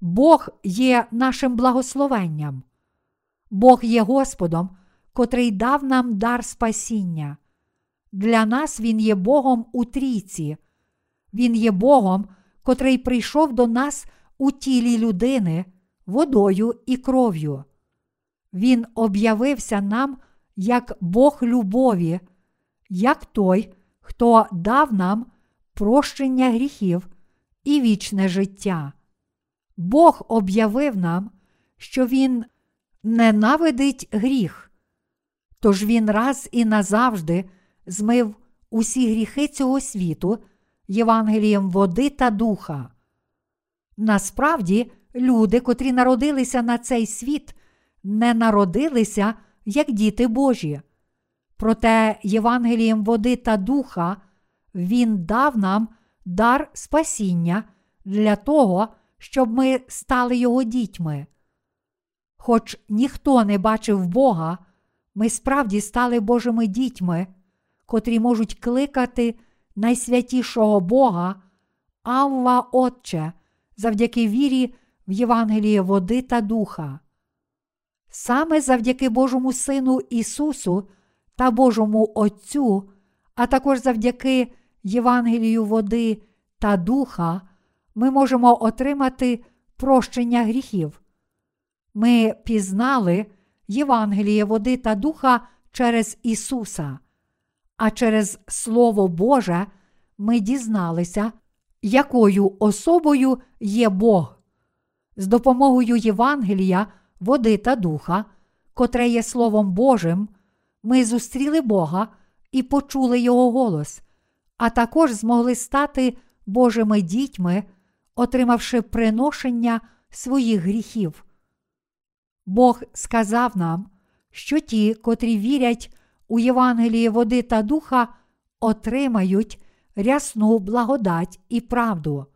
Бог є нашим благословенням. Бог є Господом, котрий дав нам дар спасіння. Для нас Він є Богом у трійці – Він є Богом, котрий прийшов до нас у тілі людини, водою і кров'ю. Він об'явився нам як Бог любові, як той, хто дав нам прощення гріхів і вічне життя. Бог об'явив нам, що Він ненавидить гріх, тож Він раз і назавжди змив усі гріхи цього світу Євангелієм води та духа. Насправді, люди, котрі народилися на цей світ, не народилися як діти Божі. Проте Євангелієм води та духа Він дав нам дар спасіння для того, щоб ми стали Його дітьми. Хоч ніхто не бачив Бога, ми справді стали Божими дітьми, котрі можуть кликати найсвятішого Бога, Авва Отче, завдяки вірі в Євангеліє води та духа. Саме завдяки Божому Сину Ісусу та Божому Отцю, а також завдяки Євангелію води та духа, ми можемо отримати прощення гріхів. Ми пізнали Євангеліє води та духа через Ісуса, а через Слово Боже ми дізналися, якою особою є Бог. З допомогою Євангелія, води та духа, котре є Словом Божим, ми зустріли Бога і почули Його голос, а також змогли стати Божими дітьми, отримавши приношення своїх гріхів. Бог сказав нам, що ті, котрі вірять у Євангеліє води та духа, отримають рясну благодать і правду.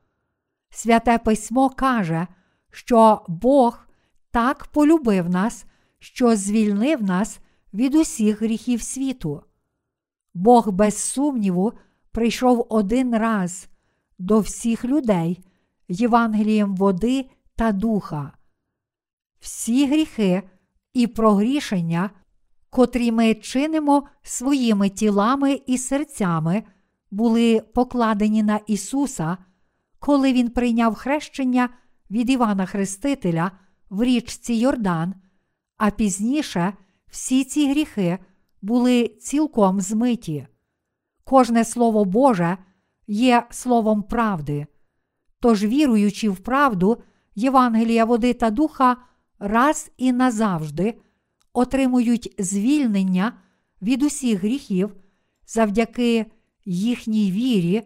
Святе письмо каже, що Бог так полюбив нас, що звільнив нас від усіх гріхів світу. Бог, без сумніву, прийшов один раз до всіх людей Євангелієм води та духа. Всі гріхи і прогрішення, котрі ми чинимо своїми тілами і серцями, були покладені на Ісуса, коли Він прийняв хрещення від Івана Хрестителя в річці Йордан, а пізніше всі ці гріхи були цілком змиті. Кожне Слово Боже є словом правди. Тож, віруючи в правду Євангелія води та духа, раз і назавжди отримують звільнення від усіх гріхів завдяки їхній вірі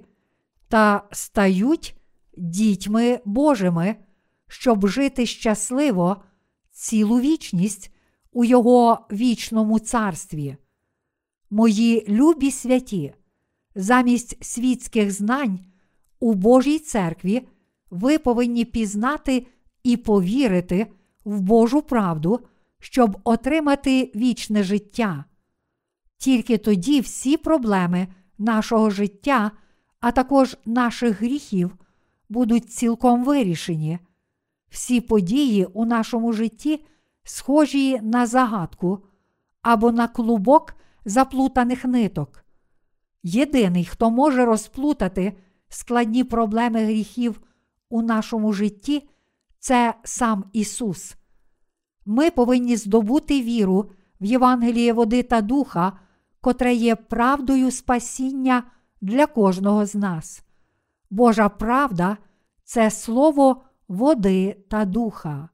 та стають дітьми Божими, щоб жити щасливо цілу вічність у Його вічному царстві. Мої любі святі, замість світських знань у Божій церкві ви повинні пізнати і повірити в Божу правду, щоб отримати вічне життя. Тільки тоді всі проблеми нашого життя, а також наших гріхів, будуть цілком вирішені. Всі події у нашому житті схожі на загадку або на клубок заплутаних ниток. Єдиний, хто може розплутати складні проблеми гріхів у нашому житті, це сам Ісус. Ми повинні здобути віру в Євангеліє води та духа, котре є правдою спасіння для кожного з нас. Божа правда це слово води та духа.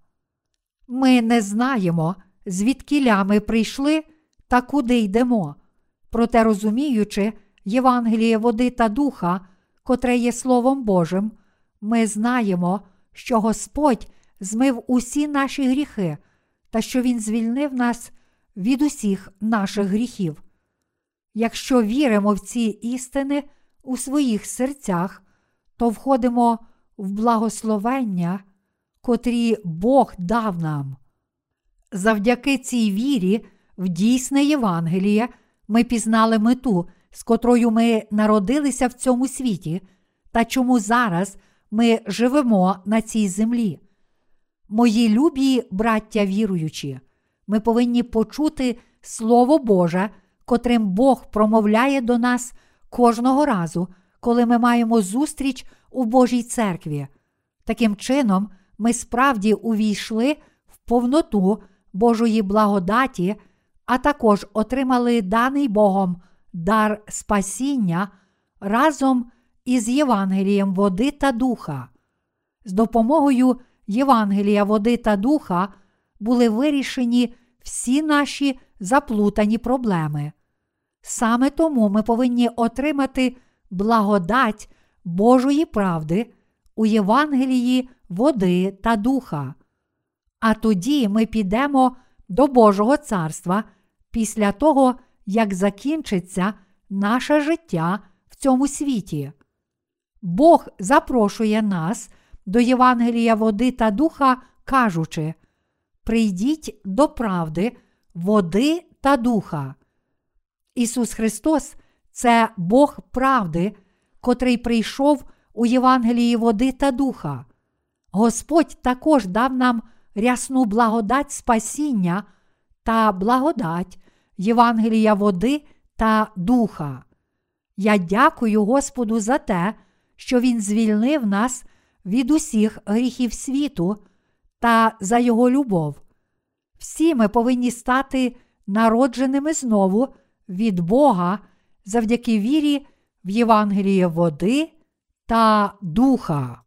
Ми не знаємо, звідкіля ми прийшли та куди йдемо. Проте, розуміючи Євангеліє води та духа, котре є Словом Божим, ми знаємо, що Господь змив усі наші гріхи та що Він звільнив нас від усіх наших гріхів. Якщо віримо в ці істини у своїх серцях, то входимо в благословення, котрі Бог дав нам. Завдяки цій вірі, в дійсне Євангеліє, ми пізнали мету, з котрою ми народилися в цьому світі, та чому зараз ми живемо на цій землі. Мої любі браття віруючі, ми повинні почути Слово Боже, котрим Бог промовляє до нас кожного разу, коли ми маємо зустріч у Божій церкві. Таким чином, ми справді увійшли в повноту Божої благодаті, а також отримали даний Богом дар спасіння разом із Євангелієм води та духа. З допомогою Євангелія води та духа були вирішені всі наші заплутані проблеми. Саме тому ми повинні отримати благодать Божої правди у Євангелії води та духа. А тоді ми підемо до Божого царства після того, як закінчиться наше життя в цьому світі. Бог запрошує нас до Євангелія води та духа, кажучи: Прийдіть до правди, води та духа. Ісус Христос це Бог правди, котрий прийшов у Євангелії води та духа. Господь також дав нам рясну благодать спасіння та благодать Євангелія води та духа. Я дякую Господу за те, що Він звільнив нас від усіх гріхів світу та за Його любов. Всі ми повинні стати народженими знову від Бога завдяки вірі в Євангеліє води та духа.